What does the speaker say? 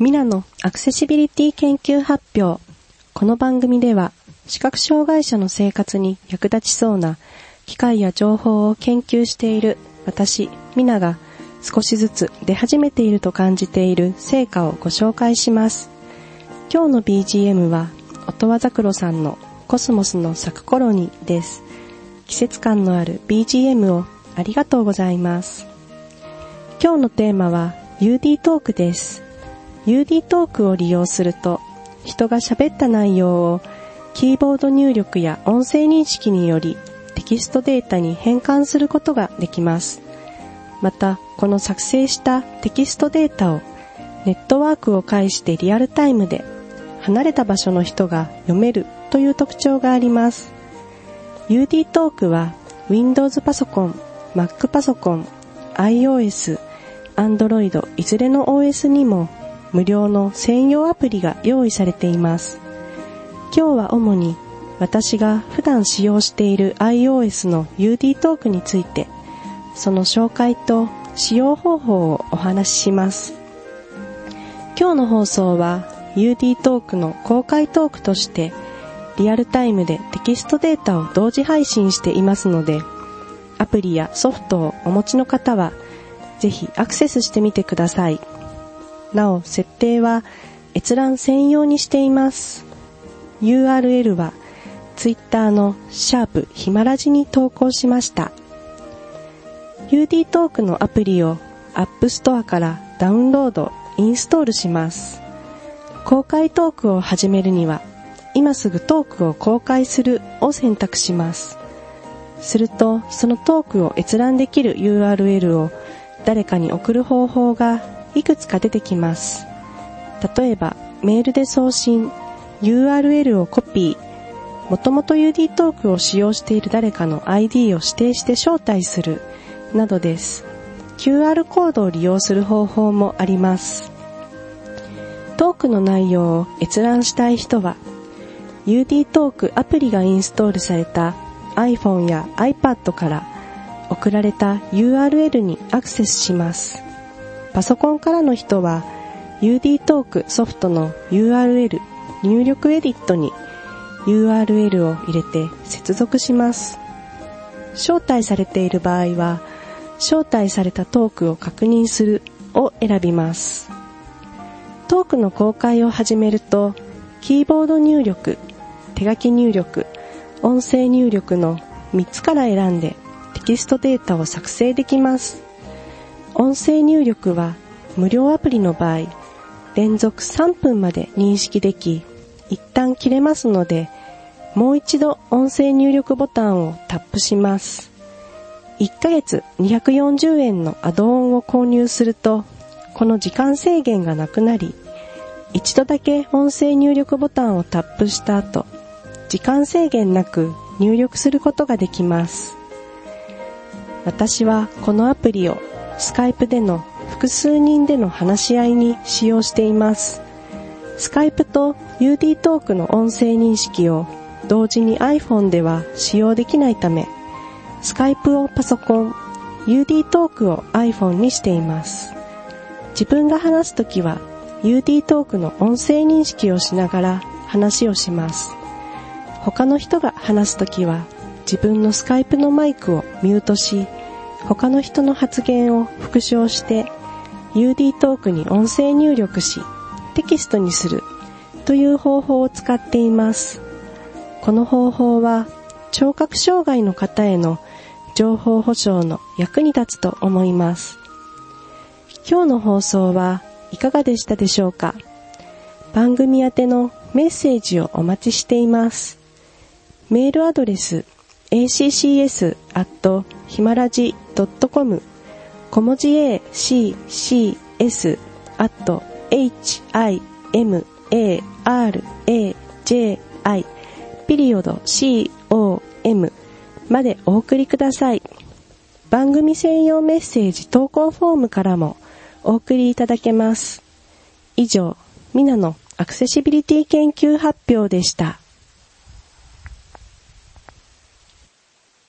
ミナのアクセシビリティ研究発表。この番組では、視覚障害者の生活に役立ちそうな機械や情報を研究している私、ミナが少しずつ出始めていると感じている成果をご紹介します。今日の BGM は、音羽桜さんのコスモスの咲く頃にです。季節感のある BGM をありがとうございます。今日のテーマは UD トークです。UD トークを利用すると、人が喋った内容をキーボード入力や音声認識によりテキストデータに変換することができます。また、この作成したテキストデータをネットワークを介してリアルタイムで離れた場所の人が読めるという特徴があります。UD トークは Windows パソコン、Mac パソコン、iOS、Android いずれの OS にも無料の専用アプリが用意されています。今日は主に私が普段使用している iOS の UD トークについてその紹介と使用方法をお話しします。今日の放送は UD トークの公開トークとしてリアルタイムでテキストデータを同時配信していますのでアプリやソフトをお持ちの方はぜひアクセスしてみてください。なお、設定は閲覧専用にしています。URL は Twitter のシャープヒマラジに投稿しました。UD トークのアプリを App Store からダウンロード、インストールします。公開トークを始めるには、今すぐトークを公開するを選択します。すると、そのトークを閲覧できる URL を誰かに送る方法がいくつか出てきます。例えば、メールで送信、URL をコピー、もともと UD トークを使用している誰かの ID を指定して招待する、などです。QR コードを利用する方法もあります。トークの内容を閲覧したい人は、UD トークアプリがインストールされた iPhone や iPad から送られた URL にアクセスします。パソコンからの人は UD トークソフトの URL 入力エディットに URL を入れて接続します。招待されている場合は招待されたトークを確認するを選びます。トークの公開を始めるとキーボード入力、手書き入力、音声入力の3つから選んでテキストデータを作成できます。音声入力は無料アプリの場合、連続3分まで認識でき、一旦切れますので、もう一度音声入力ボタンをタップします。1ヶ月240円のアドオンを購入すると、この時間制限がなくなり、一度だけ音声入力ボタンをタップした後、時間制限なく入力することができます。私はこのアプリをスカイプでの複数人での話し合いに使用しています。スカイプと UD トークの音声認識を同時に iPhone では使用できないため、スカイプをパソコン、UD トークを iPhone にしています。自分が話すときは UD トークの音声認識をしながら話をします。他の人が話すときは自分のスカイプのマイクをミュートし、他の人の発言を復唱して UD トークに音声入力しテキストにするという方法を使っています。この方法は聴覚障害の方への情報保障の役に立つと思います。今日の放送はいかがでしたでしょうか？番組宛てのメッセージをお待ちしています。メールアドレス accs ヒマラジ .com 小文字 a c c s アット h i m a r a j i ピリオド c o m までお送りください。番組専用メッセージ投稿フォームからもお送りいただけます。以上、ミナのアクセシビリティ研究発表でした。